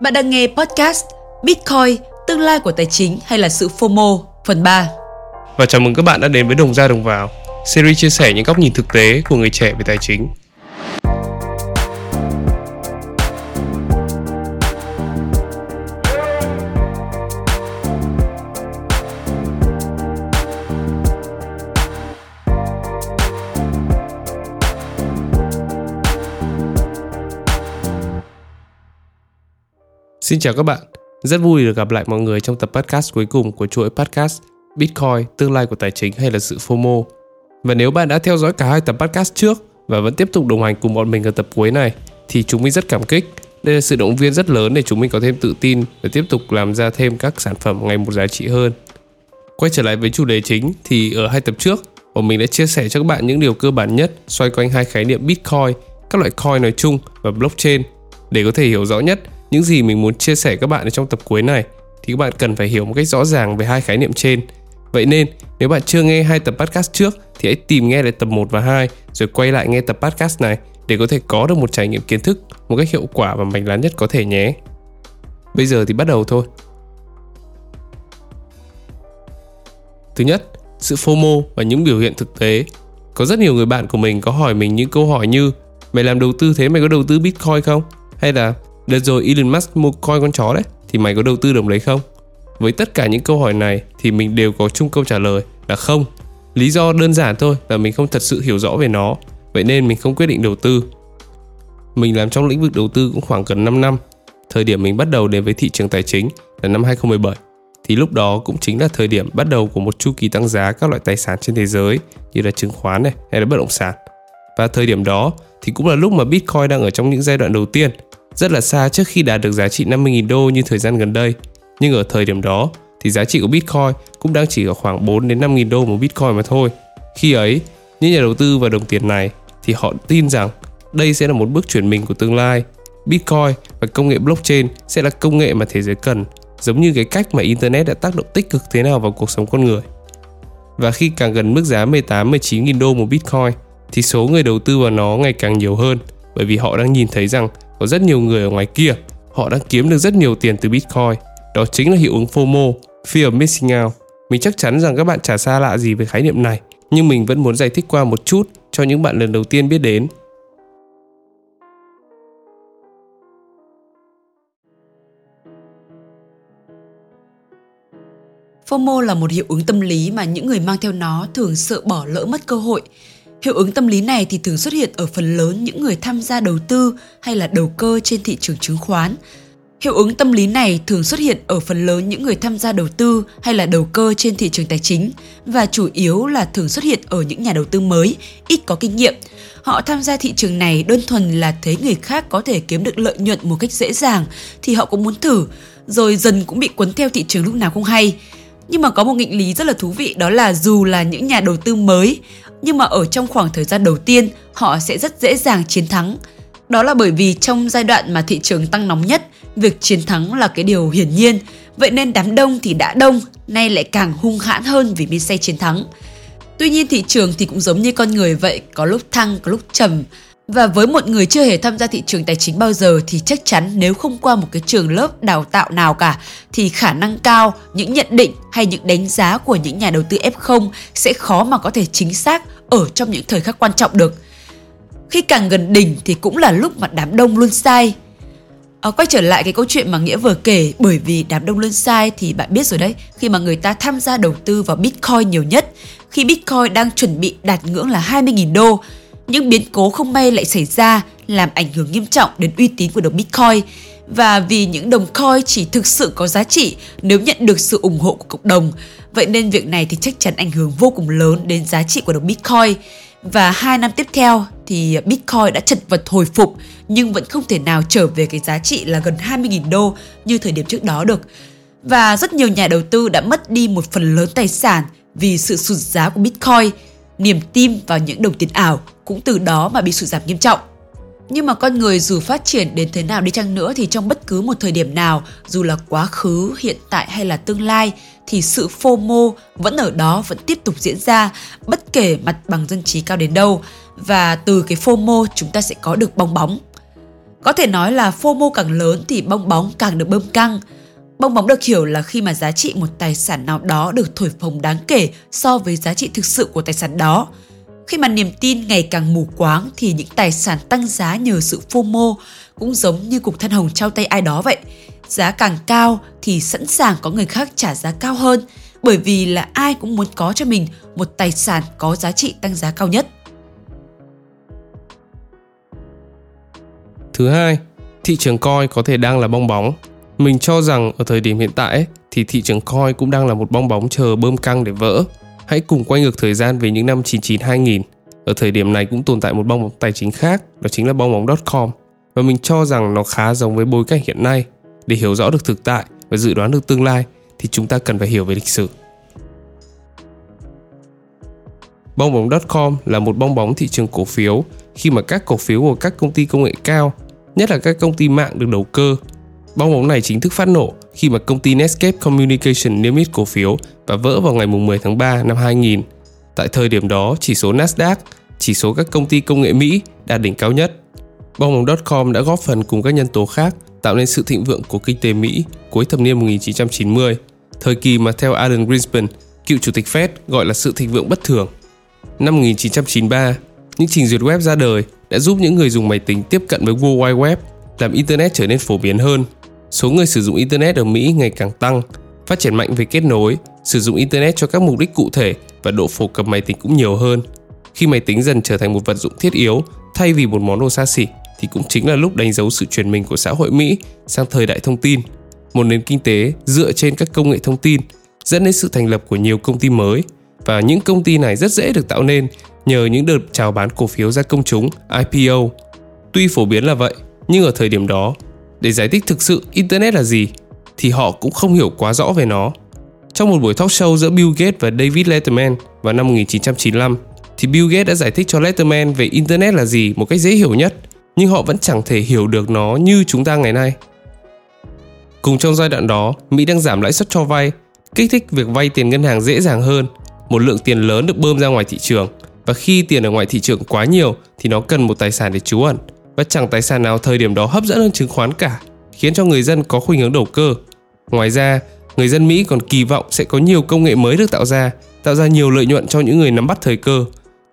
Bạn đang nghe podcast Bitcoin, tương lai của tài chính hay là sự FOMO phần 3. Và chào mừng các bạn đã đến với Đồng ra Đồng vào, series chia sẻ những góc nhìn thực tế của người trẻ về tài chính. Xin chào các bạn, rất vui được gặp lại mọi người trong tập podcast cuối cùng của chuỗi podcast Bitcoin, tương lai của tài chính hay là sự FOMO. Và nếu bạn đã theo dõi cả hai tập podcast trước và vẫn tiếp tục đồng hành cùng bọn mình ở tập cuối này thì chúng mình rất cảm kích. Đây là sự động viên rất lớn để chúng mình có thêm tự tin và tiếp tục làm ra thêm các sản phẩm ngày một giá trị hơn. Quay trở lại với chủ đề chính thì ở hai tập trước, bọn mình đã chia sẻ cho các bạn những điều cơ bản nhất xoay quanh hai khái niệm Bitcoin, các loại coin nói chung và blockchain để có thể hiểu rõ nhất những gì mình muốn chia sẻ các bạn ở trong tập cuối này thì các bạn cần phải hiểu một cách rõ ràng về hai khái niệm trên. Vậy nên, nếu bạn chưa nghe hai tập podcast trước thì hãy tìm nghe lại tập 1 và 2 rồi quay lại nghe tập podcast này để có thể có được một trải nghiệm kiến thức một cách hiệu quả và mạch lán nhất có thể nhé. Bây giờ thì bắt đầu thôi. Thứ nhất, sự FOMO và những biểu hiện thực tế. Có rất nhiều người bạn của mình có hỏi mình những câu hỏi như Mày làm đầu tư thế mày có đầu tư Bitcoin không? Hay là Đợt rồi Elon Musk mua coi con chó đấy, Thì mày có đầu tư đồng đấy không? Với tất cả những câu hỏi này Thì mình đều có chung câu trả lời là không. Lý do đơn giản thôi là mình không thật sự hiểu rõ về nó, Vậy nên mình không quyết định đầu tư. Mình làm trong lĩnh vực đầu tư cũng khoảng gần 5 năm. Thời điểm mình bắt đầu đến với thị trường tài chính là năm 2017 thì lúc đó cũng chính là thời điểm bắt đầu của một chu kỳ tăng giá các loại tài sản trên thế giới, như là chứng khoán này hay là bất động sản. Và thời điểm đó thì cũng là lúc mà Bitcoin đang ở trong những giai đoạn đầu tiên rất là xa trước khi đạt được giá trị 50.000 đô như thời gian gần đây. Nhưng ở thời điểm đó thì giá trị của Bitcoin cũng đang chỉ ở khoảng 4 đến 5.000 đô một Bitcoin mà thôi. Khi ấy, những nhà đầu tư vào đồng tiền này thì họ tin rằng đây sẽ là một bước chuyển mình của tương lai. Bitcoin và công nghệ blockchain sẽ là công nghệ mà thế giới cần, giống như cái cách mà internet đã tác động tích cực thế nào vào cuộc sống con người. Và khi càng gần mức giá 18 19 nghìn đô một Bitcoin thì số người đầu tư vào nó ngày càng nhiều hơn bởi vì họ đang nhìn thấy rằng có rất nhiều người ở ngoài kia họ đang kiếm được rất nhiều tiền từ Bitcoin. Đó chính là hiệu ứng FOMO, Fear of Missing Out. Mình chắc chắn rằng các bạn chả xa lạ gì về khái niệm này, nhưng mình vẫn muốn giải thích qua một chút cho những bạn lần đầu tiên biết đến. FOMO là một hiệu ứng tâm lý mà những người mang theo nó thường sợ bỏ lỡ mất cơ hội Hiệu ứng tâm lý này thì thường xuất hiện ở phần lớn những người tham gia đầu tư hay là đầu cơ trên thị trường chứng khoán. Hiệu ứng tâm lý này thường xuất hiện ở phần lớn những người tham gia đầu tư hay là đầu cơ trên thị trường tài chính và chủ yếu là thường xuất hiện ở những nhà đầu tư mới, ít có kinh nghiệm. Họ tham gia thị trường này đơn thuần là thấy người khác có thể kiếm được lợi nhuận một cách dễ dàng thì họ cũng muốn thử, rồi dần cũng bị cuốn theo thị trường lúc nào không hay. Nhưng mà có một nghịch lý rất là thú vị đó là dù là những nhà đầu tư mới, nhưng mà ở trong khoảng thời gian đầu tiên họ sẽ rất dễ dàng chiến thắng. Đó là bởi vì trong giai đoạn mà thị trường tăng nóng nhất, việc chiến thắng là cái điều hiển nhiên. Vậy nên đám đông thì đã đông, nay lại càng hung hãn hơn vì bên xe chiến thắng. Tuy nhiên thị trường thì cũng giống như con người vậy, có lúc thăng, có lúc trầm. Và với một người chưa hề tham gia thị trường tài chính bao giờ thì chắc chắn nếu không qua một cái trường lớp đào tạo nào cả thì khả năng cao những nhận định hay những đánh giá của những nhà đầu tư F0 sẽ khó mà có thể chính xác ở trong những thời khắc quan trọng được. Khi càng gần đỉnh thì cũng là lúc mà đám đông luôn sai. À, quay trở lại cái câu chuyện mà Nghĩa vừa kể bởi vì đám đông luôn sai thì bạn biết rồi đấy khi mà người ta tham gia đầu tư vào Bitcoin nhiều nhất khi Bitcoin đang chuẩn bị đạt ngưỡng là 20.000 đô những biến cố không may lại xảy ra, làm ảnh hưởng nghiêm trọng đến uy tín của đồng Bitcoin và vì những đồng coin chỉ thực sự có giá trị nếu nhận được sự ủng hộ của cộng đồng. Vậy nên việc này thì chắc chắn ảnh hưởng vô cùng lớn đến giá trị của đồng Bitcoin. Và hai năm tiếp theo thì Bitcoin đã chật vật hồi phục, nhưng vẫn không thể nào trở về cái giá trị là gần 20.000 đô như thời điểm trước đó được. Và rất nhiều nhà đầu tư đã mất đi một phần lớn tài sản vì sự sụt giá của Bitcoin, niềm tin vào những đồng tiền ảo cũng từ đó mà bị sụt giảm nghiêm trọng. Nhưng mà con người dù phát triển đến thế nào đi chăng nữa thì trong bất cứ một thời điểm nào, dù là quá khứ, hiện tại hay là tương lai thì sự FOMO vẫn ở đó vẫn tiếp tục diễn ra bất kể mặt bằng dân trí cao đến đâu và từ cái FOMO chúng ta sẽ có được bong bóng. Có thể nói là FOMO càng lớn thì bong bóng càng được bơm căng. Bong bóng được hiểu là khi mà giá trị một tài sản nào đó được thổi phồng đáng kể so với giá trị thực sự của tài sản đó. Khi mà niềm tin ngày càng mù quáng thì những tài sản tăng giá nhờ sự FOMO cũng giống như cục thân hồng trao tay ai đó vậy. Giá càng cao thì sẵn sàng có người khác trả giá cao hơn bởi vì là ai cũng muốn có cho mình một tài sản có giá trị tăng giá cao nhất. Thứ hai, thị trường coin có thể đang là bong bóng. Mình cho rằng ở thời điểm hiện tại thì thị trường coin cũng đang là một bong bóng chờ bơm căng để vỡ. Hãy cùng quay ngược thời gian về những năm 99-2000. Ở thời điểm này cũng tồn tại một bong bóng tài chính khác, đó chính là bong bóng .com. Và mình cho rằng nó khá giống với bối cảnh hiện nay. Để hiểu rõ được thực tại và dự đoán được tương lai thì chúng ta cần phải hiểu về lịch sử. Bong bóng .com là một bong bóng thị trường cổ phiếu khi mà các cổ phiếu của các công ty công nghệ cao, nhất là các công ty mạng được đầu cơ. Bong bóng này chính thức phát nổ khi mà công ty Netscape Communication niêm yết cổ phiếu và vỡ vào ngày 10 tháng 3 năm 2000. Tại thời điểm đó, chỉ số Nasdaq, chỉ số các công ty công nghệ Mỹ đạt đỉnh cao nhất. Bong bóng .com đã góp phần cùng các nhân tố khác tạo nên sự thịnh vượng của kinh tế Mỹ cuối thập niên 1990, thời kỳ mà theo Alan Greenspan, cựu chủ tịch Fed gọi là sự thịnh vượng bất thường. Năm 1993, những trình duyệt web ra đời đã giúp những người dùng máy tính tiếp cận với World Wide Web, làm Internet trở nên phổ biến hơn. Số người sử dụng Internet ở Mỹ ngày càng tăng, phát triển mạnh về kết nối, sử dụng Internet cho các mục đích cụ thể và độ phổ cập máy tính cũng nhiều hơn. Khi máy tính dần trở thành một vật dụng thiết yếu thay vì một món đồ xa xỉ, thì cũng chính là lúc đánh dấu sự chuyển mình của xã hội Mỹ sang thời đại thông tin, một nền kinh tế dựa trên các công nghệ thông tin, dẫn đến sự thành lập của nhiều công ty mới và những công ty này rất dễ được tạo nên nhờ những đợt chào bán cổ phiếu ra công chúng IPO. Tuy phổ biến là vậy, nhưng ở thời điểm đó, để giải thích thực sự Internet là gì, thì họ cũng không hiểu quá rõ về nó. Trong một buổi talk show giữa Bill Gates và David Letterman vào năm 1995, thì Bill Gates đã giải thích cho Letterman về Internet là gì một cách dễ hiểu nhất, nhưng họ vẫn chẳng thể hiểu được nó như chúng ta ngày nay. Cùng trong giai đoạn đó, Mỹ đang giảm lãi suất cho vay, kích thích việc vay tiền ngân hàng dễ dàng hơn, một lượng tiền lớn được bơm ra ngoài thị trường và khi tiền ở ngoài thị trường quá nhiều thì nó cần một tài sản để trú ẩn và chẳng tài sản nào thời điểm đó hấp dẫn hơn chứng khoán cả, khiến cho người dân có khuynh hướng đầu cơ. Ngoài ra, người dân Mỹ còn kỳ vọng sẽ có nhiều công nghệ mới được tạo ra, tạo ra nhiều lợi nhuận cho những người nắm bắt thời cơ.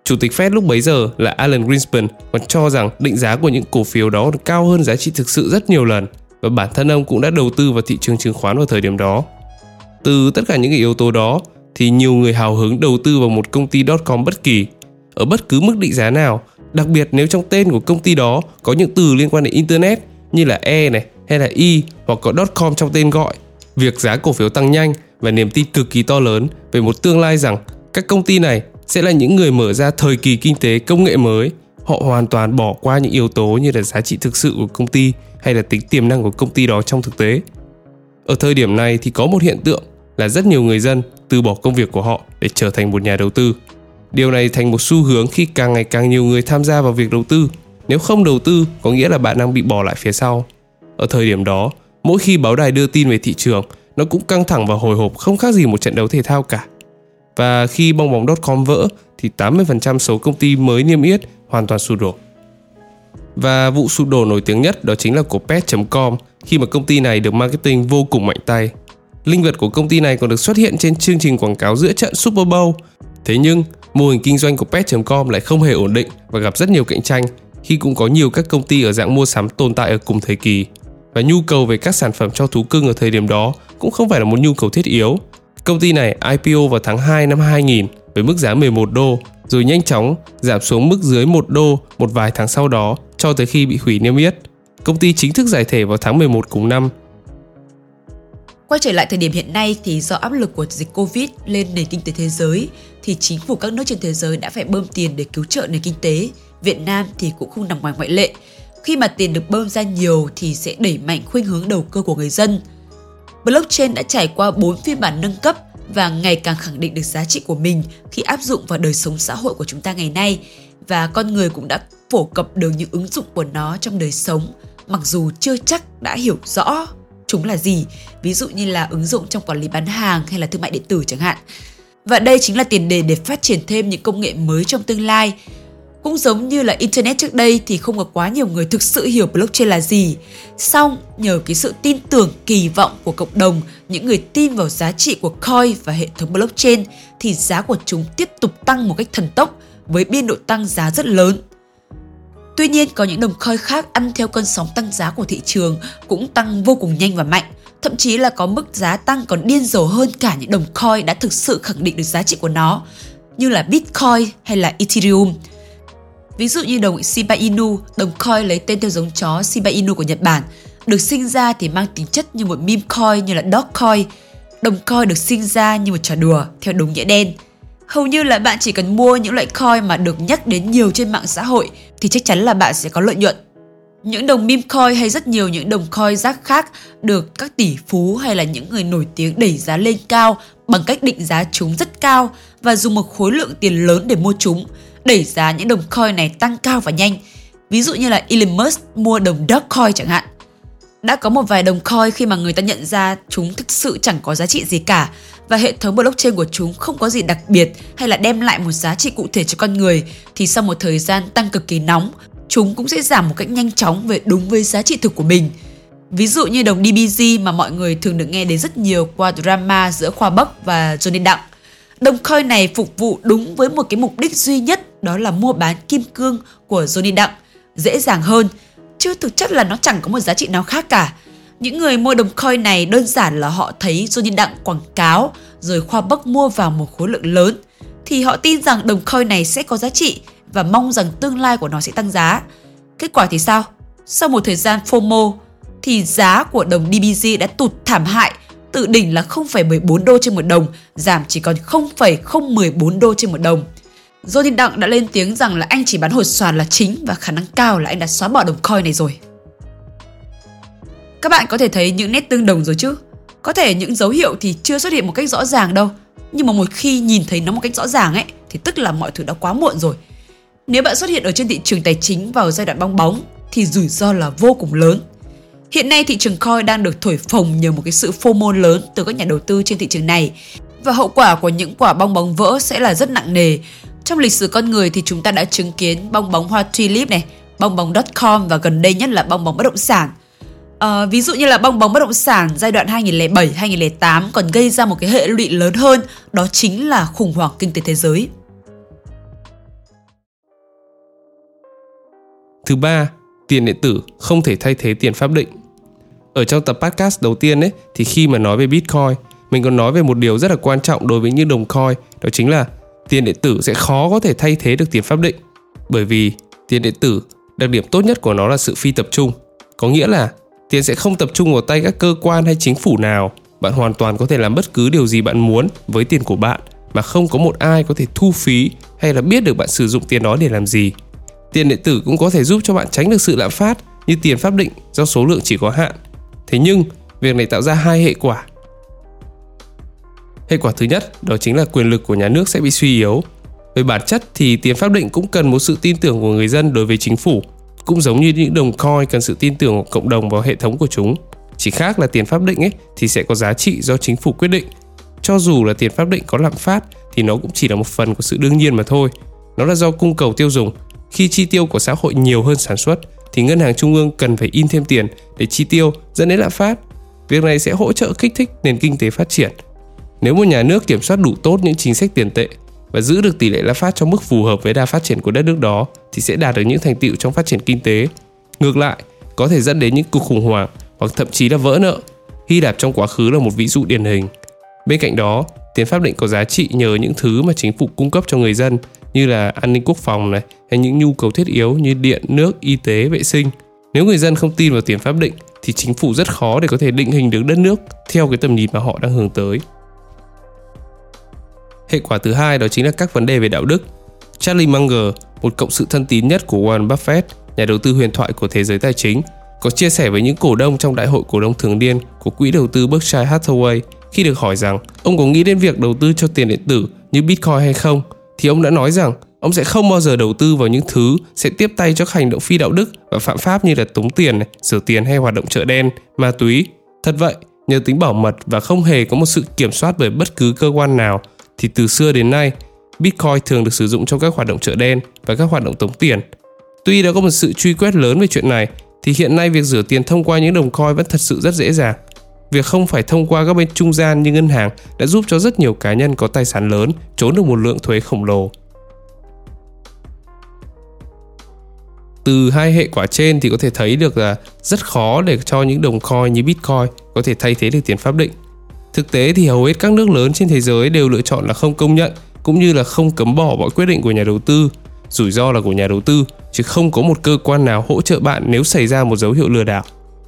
Chủ tịch Fed lúc bấy giờ là Alan Greenspan còn cho rằng định giá của những cổ phiếu đó cao hơn giá trị thực sự rất nhiều lần và bản thân ông cũng đã đầu tư vào thị trường chứng khoán vào thời điểm đó. Từ tất cả những yếu tố đó thì nhiều người hào hứng đầu tư vào một công ty .com bất kỳ ở bất cứ mức định giá nào, đặc biệt nếu trong tên của công ty đó có những từ liên quan đến internet như là e này hay là y hoặc có .com trong tên gọi. Việc giá cổ phiếu tăng nhanh và niềm tin cực kỳ to lớn về một tương lai rằng các công ty này sẽ là những người mở ra thời kỳ kinh tế công nghệ mới. Họ hoàn toàn bỏ qua những yếu tố như là giá trị thực sự của công ty hay là tính tiềm năng của công ty đó trong thực tế. Ở thời điểm này thì có một hiện tượng là rất nhiều người dân từ bỏ công việc của họ để trở thành một nhà đầu tư. Điều này thành một xu hướng khi càng ngày càng nhiều người tham gia vào việc đầu tư. Nếu không đầu tư có nghĩa là bạn đang bị bỏ lại phía sau. Ở thời điểm đó, mỗi khi báo đài đưa tin về thị trường, nó cũng căng thẳng và hồi hộp không khác gì một trận đấu thể thao cả. Và khi bong bóng.com vỡ thì 80% số công ty mới niêm yết hoàn toàn sụp đổ. Và vụ sụp đổ nổi tiếng nhất đó chính là của pet.com khi mà công ty này được marketing vô cùng mạnh tay. Linh vật của công ty này còn được xuất hiện trên chương trình quảng cáo giữa trận Super Bowl. Thế nhưng, mô hình kinh doanh của pet.com lại không hề ổn định và gặp rất nhiều cạnh tranh khi cũng có nhiều các công ty ở dạng mua sắm tồn tại ở cùng thời kỳ. Và nhu cầu về các sản phẩm cho thú cưng ở thời điểm đó cũng không phải là một nhu cầu thiết yếu. Công ty này IPO vào tháng 2 năm 2000 với mức giá 11 đô, rồi nhanh chóng giảm xuống mức dưới 1 đô một vài tháng sau đó cho tới khi bị hủy niêm yết. Công ty chính thức giải thể vào tháng 11 cùng năm Quay trở lại thời điểm hiện nay thì do áp lực của dịch Covid lên nền kinh tế thế giới, thì chính phủ các nước trên thế giới đã phải bơm tiền để cứu trợ nền kinh tế. Việt Nam thì cũng không nằm ngoài ngoại lệ. Khi mà tiền được bơm ra nhiều thì sẽ đẩy mạnh khuynh hướng đầu cơ của người dân. Blockchain đã trải qua 4 phiên bản nâng cấp và ngày càng khẳng định được giá trị của mình khi áp dụng vào đời sống xã hội của chúng ta ngày nay và con người cũng đã phổ cập được những ứng dụng của nó trong đời sống, mặc dù chưa chắc đã hiểu rõ chúng là gì, ví dụ như là ứng dụng trong quản lý bán hàng hay là thương mại điện tử chẳng hạn. Và đây chính là tiền đề để phát triển thêm những công nghệ mới trong tương lai. Cũng giống như là Internet trước đây thì không có quá nhiều người thực sự hiểu blockchain là gì. Xong, nhờ cái sự tin tưởng, kỳ vọng của cộng đồng, những người tin vào giá trị của coin và hệ thống blockchain thì giá của chúng tiếp tục tăng một cách thần tốc với biên độ tăng giá rất lớn. Tuy nhiên, có những đồng coin khác ăn theo cơn sóng tăng giá của thị trường cũng tăng vô cùng nhanh và mạnh. Thậm chí là có mức giá tăng còn điên rồ hơn cả những đồng coin đã thực sự khẳng định được giá trị của nó, như là Bitcoin hay là Ethereum. Ví dụ như đồng Shiba Inu, đồng coin lấy tên theo giống chó Shiba Inu của Nhật Bản, được sinh ra thì mang tính chất như một meme coin như là Dogecoin. Đồng coin được sinh ra như một trò đùa theo đúng nghĩa đen. Hầu như là bạn chỉ cần mua những loại coin mà được nhắc đến nhiều trên mạng xã hội thì chắc chắn là bạn sẽ có lợi nhuận. Những đồng meme coin hay rất nhiều những đồng coin rác khác được các tỷ phú hay là những người nổi tiếng đẩy giá lên cao bằng cách định giá chúng rất cao và dùng một khối lượng tiền lớn để mua chúng, đẩy giá những đồng coin này tăng cao và nhanh. Ví dụ như là Elon Musk mua đồng Dogecoin chẳng hạn. Đã có một vài đồng coin khi mà người ta nhận ra chúng thực sự chẳng có giá trị gì cả và hệ thống blockchain của chúng không có gì đặc biệt hay là đem lại một giá trị cụ thể cho con người thì sau một thời gian tăng cực kỳ nóng, chúng cũng sẽ giảm một cách nhanh chóng về đúng với giá trị thực của mình. Ví dụ như đồng DBZ mà mọi người thường được nghe đến rất nhiều qua drama giữa Khoa Bắc và Johnny Đặng. Đồng coin này phục vụ đúng với một cái mục đích duy nhất đó là mua bán kim cương của Johnny Đặng dễ dàng hơn, chứ thực chất là nó chẳng có một giá trị nào khác cả. Những người mua đồng coin này đơn giản là họ thấy Johnny Đặng quảng cáo rồi Khoa Bắc mua vào một khối lượng lớn thì họ tin rằng đồng coin này sẽ có giá trị và mong rằng tương lai của nó sẽ tăng giá. Kết quả thì sao? Sau một thời gian FOMO thì giá của đồng DBZ đã tụt thảm hại từ đỉnh là 0,14 đô trên một đồng giảm chỉ còn 0,014 đô trên một đồng. Johnny Đặng đã lên tiếng rằng là anh chỉ bán hột xoàn là chính và khả năng cao là anh đã xóa bỏ đồng coin này rồi. Các bạn có thể thấy những nét tương đồng rồi chứ? Có thể những dấu hiệu thì chưa xuất hiện một cách rõ ràng đâu, nhưng mà một khi nhìn thấy nó một cách rõ ràng ấy thì tức là mọi thứ đã quá muộn rồi. Nếu bạn xuất hiện ở trên thị trường tài chính vào giai đoạn bong bóng thì rủi ro là vô cùng lớn. Hiện nay thị trường coin đang được thổi phồng nhờ một cái sự phô môn lớn từ các nhà đầu tư trên thị trường này và hậu quả của những quả bong bóng vỡ sẽ là rất nặng nề. Trong lịch sử con người thì chúng ta đã chứng kiến bong bóng hoa tulip này, bong bóng .com và gần đây nhất là bong bóng bất động sản. À, ví dụ như là bong bóng bất động sản giai đoạn 2007-2008 còn gây ra một cái hệ lụy lớn hơn, đó chính là khủng hoảng kinh tế thế giới. Thứ ba, tiền điện tử không thể thay thế tiền pháp định. Ở trong tập podcast đầu tiên ấy thì khi mà nói về Bitcoin, mình còn nói về một điều rất là quan trọng đối với những đồng coin, đó chính là tiền điện tử sẽ khó có thể thay thế được tiền pháp định. Bởi vì tiền điện tử, đặc điểm tốt nhất của nó là sự phi tập trung. Có nghĩa là tiền sẽ không tập trung vào tay các cơ quan hay chính phủ nào. Bạn hoàn toàn có thể làm bất cứ điều gì bạn muốn với tiền của bạn mà không có một ai có thể thu phí hay là biết được bạn sử dụng tiền đó để làm gì. Tiền điện tử cũng có thể giúp cho bạn tránh được sự lạm phát như tiền pháp định do số lượng chỉ có hạn. Thế nhưng, việc này tạo ra hai hệ quả. Hệ quả thứ nhất đó chính là quyền lực của nhà nước sẽ bị suy yếu. Về bản chất thì tiền pháp định cũng cần một sự tin tưởng của người dân đối với chính phủ, cũng giống như những đồng coin cần sự tin tưởng của cộng đồng vào hệ thống của chúng. Chỉ khác là tiền pháp định ấy thì sẽ có giá trị do chính phủ quyết định. Cho dù là tiền pháp định có lạm phát thì nó cũng chỉ là một phần của sự đương nhiên mà thôi. Nó là do cung cầu tiêu dùng khi chi tiêu của xã hội nhiều hơn sản xuất thì ngân hàng trung ương cần phải in thêm tiền để chi tiêu dẫn đến lạm phát. Việc này sẽ hỗ trợ kích thích nền kinh tế phát triển. Nếu một nhà nước kiểm soát đủ tốt những chính sách tiền tệ và giữ được tỷ lệ lạm phát trong mức phù hợp với đà phát triển của đất nước đó thì sẽ đạt được những thành tựu trong phát triển kinh tế. Ngược lại, có thể dẫn đến những cuộc khủng hoảng hoặc thậm chí là vỡ nợ. Hy Lạp trong quá khứ là một ví dụ điển hình. Bên cạnh đó, tiền pháp định có giá trị nhờ những thứ mà chính phủ cung cấp cho người dân như là an ninh quốc phòng này hay những nhu cầu thiết yếu như điện, nước, y tế, vệ sinh. Nếu người dân không tin vào tiền pháp định thì chính phủ rất khó để có thể định hình được đất nước theo cái tầm nhìn mà họ đang hướng tới. Hệ quả thứ hai đó chính là các vấn đề về đạo đức. Charlie Munger, một cộng sự thân tín nhất của Warren Buffett, nhà đầu tư huyền thoại của thế giới tài chính, có chia sẻ với những cổ đông trong đại hội cổ đông thường niên của quỹ đầu tư Berkshire Hathaway khi được hỏi rằng ông có nghĩ đến việc đầu tư cho tiền điện tử như Bitcoin hay không thì ông đã nói rằng ông sẽ không bao giờ đầu tư vào những thứ sẽ tiếp tay cho các hành động phi đạo đức và phạm pháp như là tống tiền, rửa tiền hay hoạt động chợ đen, ma túy. Thật vậy, nhờ tính bảo mật và không hề có một sự kiểm soát bởi bất cứ cơ quan nào thì từ xưa đến nay, Bitcoin thường được sử dụng trong các hoạt động chợ đen và các hoạt động tống tiền. Tuy đã có một sự truy quét lớn về chuyện này, thì hiện nay việc rửa tiền thông qua những đồng coin vẫn thật sự rất dễ dàng. Việc không phải thông qua các bên trung gian như ngân hàng đã giúp cho rất nhiều cá nhân có tài sản lớn trốn được một lượng thuế khổng lồ. Từ hai hệ quả trên thì có thể thấy được là rất khó để cho những đồng coin như Bitcoin có thể thay thế được tiền pháp định. Thực tế thì hầu hết các nước lớn trên thế giới đều lựa chọn là không công nhận cũng như là không cấm bỏ mọi quyết định của nhà đầu tư. Rủi ro là của nhà đầu tư chứ không có một cơ quan nào hỗ trợ bạn nếu xảy ra một dấu hiệu lừa đảo.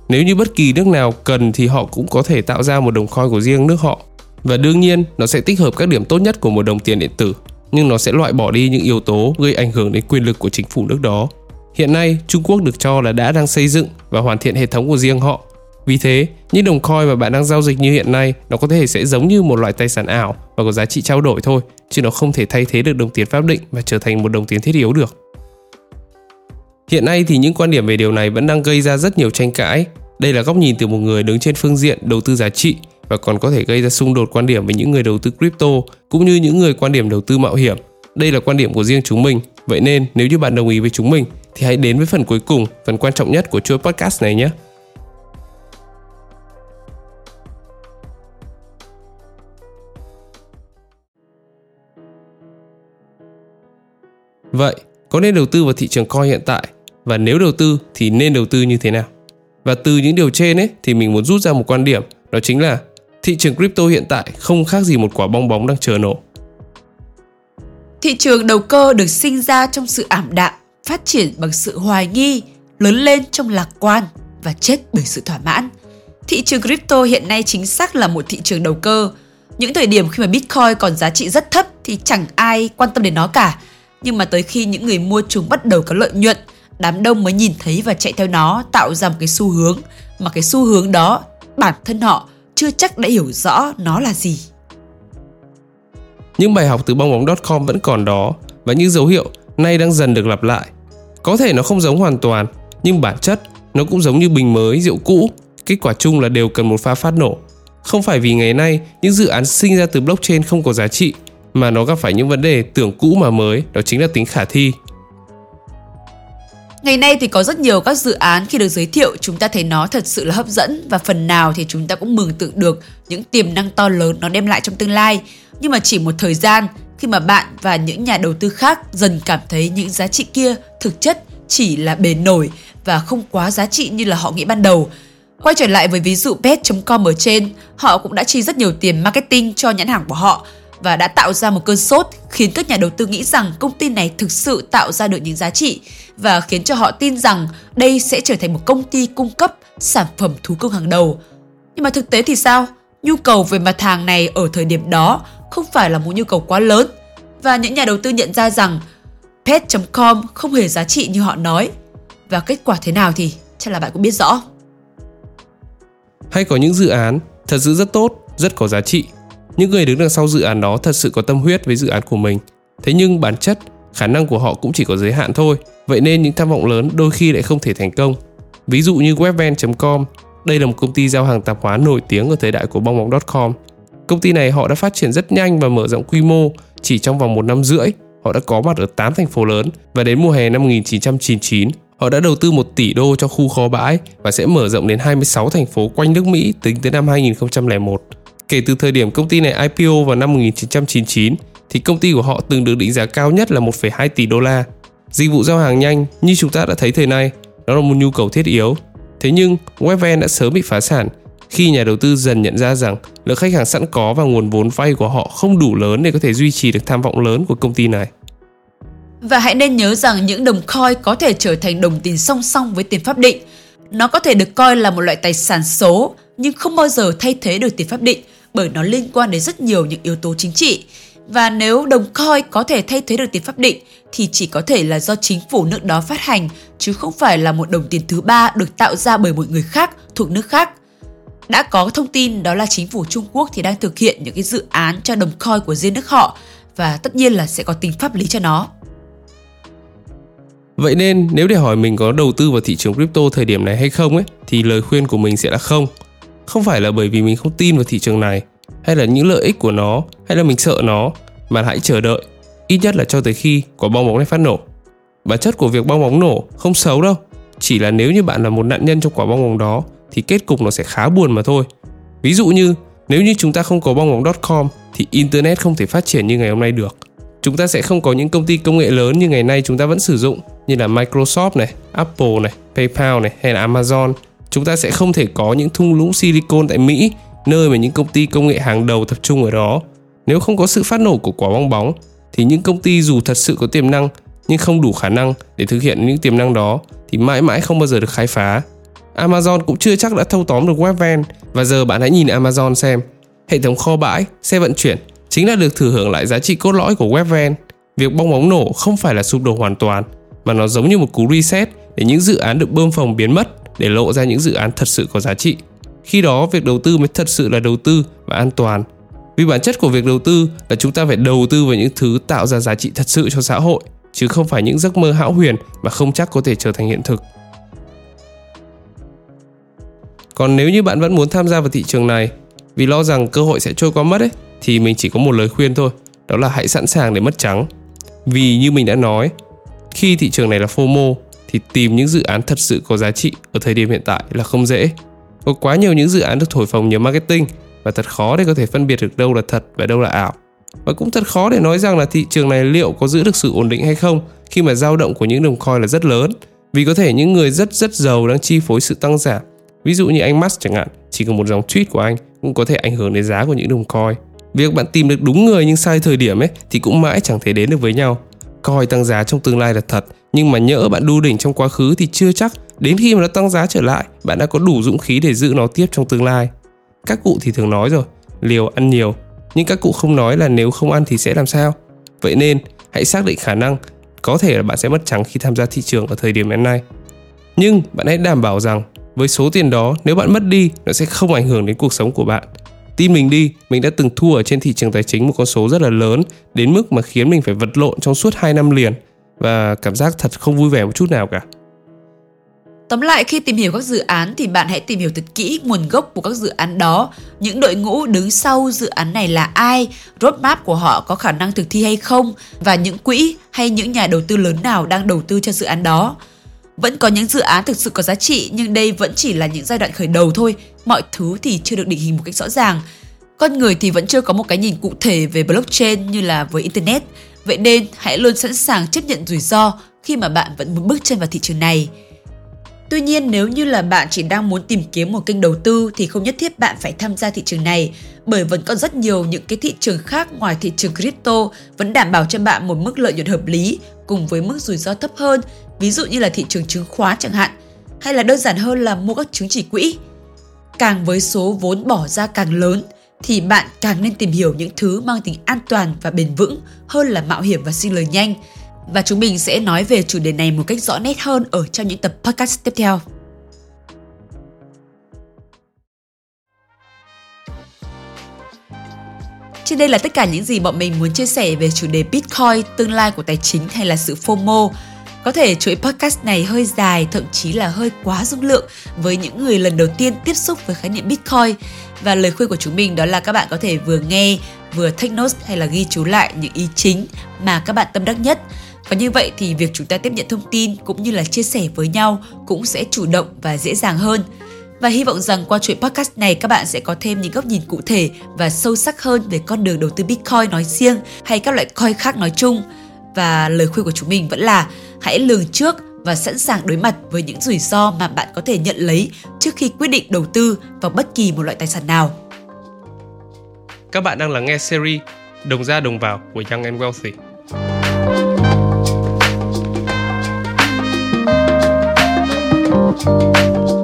Nếu như bất kỳ nước nào cần thì họ cũng có thể tạo ra một đồng coin của riêng nước họ. Và đương nhiên, nó sẽ tích hợp các điểm tốt nhất của một đồng tiền điện tử, nhưng nó sẽ loại bỏ đi những yếu tố gây ảnh hưởng đến quyền lực của chính phủ nước đó. Hiện nay, Trung Quốc được cho là đã đang xây dựng và hoàn thiện hệ thống của riêng họ. Vì thế, những đồng coin mà bạn đang giao dịch như hiện nay nó có thể sẽ giống như một loại tài sản ảo và có giá trị trao đổi thôi, chứ nó không thể thay thế được đồng tiền pháp định và trở thành một đồng tiền thiết yếu được. Hiện nay thì những quan điểm về điều này vẫn đang gây ra rất nhiều tranh cãi. Đây là góc nhìn từ một người đứng trên phương diện đầu tư giá trị và còn có thể gây ra xung đột quan điểm với những người đầu tư crypto cũng như những người quan điểm đầu tư mạo hiểm. Đây là quan điểm của riêng chúng mình, vậy nên nếu như bạn đồng ý với chúng mình thì hãy đến với phần cuối cùng, phần quan trọng nhất của chuỗi podcast này nhé. Vậy, có nên đầu tư vào thị trường coin hiện tại và nếu đầu tư thì nên đầu tư như thế nào? Và từ những điều trên ấy thì mình muốn rút ra một quan điểm, đó chính là thị trường crypto hiện tại không khác gì một quả bong bóng đang chờ nổ. Thị trường đầu cơ được sinh ra trong sự ảm đạm, phát triển bằng sự hoài nghi, lớn lên trong lạc quan và chết bởi sự thỏa mãn. Thị trường crypto hiện nay chính xác là một thị trường đầu cơ. Những thời điểm khi mà Bitcoin còn giá trị rất thấp thì chẳng ai quan tâm đến nó cả. Nhưng mà tới khi những người mua chúng bắt đầu có lợi nhuận, đám đông mới nhìn thấy và chạy theo nó tạo ra một cái xu hướng mà cái xu hướng đó bản thân họ chưa chắc đã hiểu rõ nó là gì. Những bài học từ bong bóng.com vẫn còn đó và những dấu hiệu nay đang dần được lặp lại. Có thể nó không giống hoàn toàn, nhưng bản chất nó cũng giống như bình mới, rượu cũ. Kết quả chung là đều cần một pha phát nổ. Không phải vì ngày nay những dự án sinh ra từ blockchain không có giá trị, mà nó gặp phải những vấn đề tưởng cũ mà mới, đó chính là tính khả thi. Ngày nay thì có rất nhiều các dự án khi được giới thiệu chúng ta thấy nó thật sự là hấp dẫn và phần nào thì chúng ta cũng mường tượng được những tiềm năng to lớn nó đem lại trong tương lai. Nhưng mà chỉ một thời gian khi mà bạn và những nhà đầu tư khác dần cảm thấy những giá trị kia thực chất chỉ là bề nổi và không quá giá trị như là họ nghĩ ban đầu. Quay trở lại với ví dụ pet.com ở trên, họ cũng đã chi rất nhiều tiền marketing cho nhãn hàng của họ và đã tạo ra một cơn sốt khiến các nhà đầu tư nghĩ rằng công ty này thực sự tạo ra được những giá trị và khiến cho họ tin rằng đây sẽ trở thành một công ty cung cấp sản phẩm thú cưng hàng đầu. Nhưng mà thực tế thì sao? Nhu cầu về mặt hàng này ở thời điểm đó không phải là một nhu cầu quá lớn và những nhà đầu tư nhận ra rằng pet.com không hề giá trị như họ nói. Và kết quả thế nào thì chắc là bạn cũng biết rõ. Hay có những dự án thật sự rất tốt, rất có giá trị những người đứng đằng sau dự án đó thật sự có tâm huyết với dự án của mình. Thế nhưng bản chất, khả năng của họ cũng chỉ có giới hạn thôi. Vậy nên những tham vọng lớn đôi khi lại không thể thành công. Ví dụ như webvan.com, đây là một công ty giao hàng tạp hóa nổi tiếng ở thời đại của bong bóng.com. Công ty này họ đã phát triển rất nhanh và mở rộng quy mô chỉ trong vòng một năm rưỡi. Họ đã có mặt ở 8 thành phố lớn và đến mùa hè năm 1999, họ đã đầu tư 1 tỷ đô cho khu kho bãi và sẽ mở rộng đến 26 thành phố quanh nước Mỹ tính tới năm 2001. Kể từ thời điểm công ty này IPO vào năm 1999 thì công ty của họ từng được định giá cao nhất là 1,2 tỷ đô la. Dịch vụ giao hàng nhanh như chúng ta đã thấy thời nay, đó là một nhu cầu thiết yếu. Thế nhưng Webvan đã sớm bị phá sản khi nhà đầu tư dần nhận ra rằng lượng khách hàng sẵn có và nguồn vốn vay của họ không đủ lớn để có thể duy trì được tham vọng lớn của công ty này. Và hãy nên nhớ rằng những đồng coin có thể trở thành đồng tiền song song với tiền pháp định. Nó có thể được coi là một loại tài sản số nhưng không bao giờ thay thế được tiền pháp định bởi nó liên quan đến rất nhiều những yếu tố chính trị. Và nếu đồng coin có thể thay thế được tiền pháp định, thì chỉ có thể là do chính phủ nước đó phát hành, chứ không phải là một đồng tiền thứ ba được tạo ra bởi một người khác, thuộc nước khác. Đã có thông tin đó là chính phủ Trung Quốc thì đang thực hiện những cái dự án cho đồng coin của riêng nước họ, và tất nhiên là sẽ có tính pháp lý cho nó. Vậy nên, nếu để hỏi mình có đầu tư vào thị trường crypto thời điểm này hay không ấy, thì lời khuyên của mình sẽ là không không phải là bởi vì mình không tin vào thị trường này hay là những lợi ích của nó hay là mình sợ nó mà hãy chờ đợi ít nhất là cho tới khi quả bong bóng này phát nổ. Bản chất của việc bong bóng nổ không xấu đâu, chỉ là nếu như bạn là một nạn nhân trong quả bong bóng đó thì kết cục nó sẽ khá buồn mà thôi. Ví dụ như nếu như chúng ta không có bong bóng.com thì internet không thể phát triển như ngày hôm nay được. Chúng ta sẽ không có những công ty công nghệ lớn như ngày nay chúng ta vẫn sử dụng như là Microsoft này, Apple này, PayPal này hay là Amazon. Chúng ta sẽ không thể có những thung lũng silicon tại Mỹ nơi mà những công ty công nghệ hàng đầu tập trung ở đó. Nếu không có sự phát nổ của quả bong bóng thì những công ty dù thật sự có tiềm năng nhưng không đủ khả năng để thực hiện những tiềm năng đó thì mãi mãi không bao giờ được khai phá. Amazon cũng chưa chắc đã thâu tóm được Webvan và giờ bạn hãy nhìn Amazon xem. Hệ thống kho bãi, xe vận chuyển chính là được thừa hưởng lại giá trị cốt lõi của Webvan. Việc bong bóng nổ không phải là sụp đổ hoàn toàn mà nó giống như một cú reset để những dự án được bơm phồng biến mất để lộ ra những dự án thật sự có giá trị. Khi đó việc đầu tư mới thật sự là đầu tư và an toàn. Vì bản chất của việc đầu tư là chúng ta phải đầu tư vào những thứ tạo ra giá trị thật sự cho xã hội chứ không phải những giấc mơ hão huyền mà không chắc có thể trở thành hiện thực. Còn nếu như bạn vẫn muốn tham gia vào thị trường này vì lo rằng cơ hội sẽ trôi qua mất ấy thì mình chỉ có một lời khuyên thôi, đó là hãy sẵn sàng để mất trắng. Vì như mình đã nói, khi thị trường này là FOMO thì tìm những dự án thật sự có giá trị ở thời điểm hiện tại là không dễ. Có quá nhiều những dự án được thổi phồng nhờ marketing và thật khó để có thể phân biệt được đâu là thật và đâu là ảo. Và cũng thật khó để nói rằng là thị trường này liệu có giữ được sự ổn định hay không khi mà dao động của những đồng coin là rất lớn. Vì có thể những người rất rất giàu đang chi phối sự tăng giảm. Ví dụ như anh Musk chẳng hạn, chỉ cần một dòng tweet của anh cũng có thể ảnh hưởng đến giá của những đồng coin. Việc bạn tìm được đúng người nhưng sai thời điểm ấy thì cũng mãi chẳng thể đến được với nhau. Coi tăng giá trong tương lai là thật, nhưng mà nhỡ bạn đu đỉnh trong quá khứ thì chưa chắc đến khi mà nó tăng giá trở lại, bạn đã có đủ dũng khí để giữ nó tiếp trong tương lai. Các cụ thì thường nói rồi, liều ăn nhiều, nhưng các cụ không nói là nếu không ăn thì sẽ làm sao. Vậy nên, hãy xác định khả năng có thể là bạn sẽ mất trắng khi tham gia thị trường ở thời điểm hiện nay. Nhưng bạn hãy đảm bảo rằng với số tiền đó nếu bạn mất đi nó sẽ không ảnh hưởng đến cuộc sống của bạn tin mình đi mình đã từng thua ở trên thị trường tài chính một con số rất là lớn đến mức mà khiến mình phải vật lộn trong suốt 2 năm liền. Và cảm giác thật không vui vẻ một chút nào cả. Tóm lại khi tìm hiểu các dự án thì bạn hãy tìm hiểu thật kỹ nguồn gốc của các dự án đó, những đội ngũ đứng sau dự án này là ai, roadmap của họ có khả năng thực thi hay không? Và những quỹ hay những nhà đầu tư lớn nào đang đầu tư cho dự án đó. Vẫn có những dự án thực sự có giá trị nhưng đây vẫn chỉ là những giai đoạn khởi đầu thôi, mọi thứ thì chưa được định hình một cách rõ ràng. Con người thì vẫn chưa có một cái nhìn cụ thể về blockchain như là với internet. Vậy nên hãy luôn sẵn sàng chấp nhận rủi ro khi mà bạn vẫn muốn bước chân vào thị trường này. Tuy nhiên nếu như là bạn chỉ đang muốn tìm kiếm một kênh đầu tư thì không nhất thiết bạn phải tham gia thị trường này bởi vẫn còn rất nhiều những cái thị trường khác ngoài thị trường crypto vẫn đảm bảo cho bạn một mức lợi nhuận hợp lý cùng với mức rủi ro thấp hơn, ví dụ như là thị trường chứng khoán chẳng hạn, hay là đơn giản hơn là mua các chứng chỉ quỹ. Càng với số vốn bỏ ra càng lớn thì bạn càng nên tìm hiểu những thứ mang tính an toàn và bền vững hơn là mạo hiểm và xin lời nhanh và chúng mình sẽ nói về chủ đề này một cách rõ nét hơn ở trong những tập podcast tiếp theo. Trên đây là tất cả những gì bọn mình muốn chia sẻ về chủ đề Bitcoin, tương lai của tài chính hay là sự FOMO. Có thể chuỗi podcast này hơi dài, thậm chí là hơi quá dung lượng với những người lần đầu tiên tiếp xúc với khái niệm Bitcoin. Và lời khuyên của chúng mình đó là các bạn có thể vừa nghe, vừa take notes hay là ghi chú lại những ý chính mà các bạn tâm đắc nhất và như vậy thì việc chúng ta tiếp nhận thông tin cũng như là chia sẻ với nhau cũng sẽ chủ động và dễ dàng hơn. Và hy vọng rằng qua chuyện podcast này, các bạn sẽ có thêm những góc nhìn cụ thể và sâu sắc hơn về con đường đầu tư Bitcoin nói riêng hay các loại coin khác nói chung. Và lời khuyên của chúng mình vẫn là hãy lường trước và sẵn sàng đối mặt với những rủi ro mà bạn có thể nhận lấy trước khi quyết định đầu tư vào bất kỳ một loại tài sản nào. Các bạn đang lắng nghe series Đồng ra đồng vào của Young and Wealthy. Música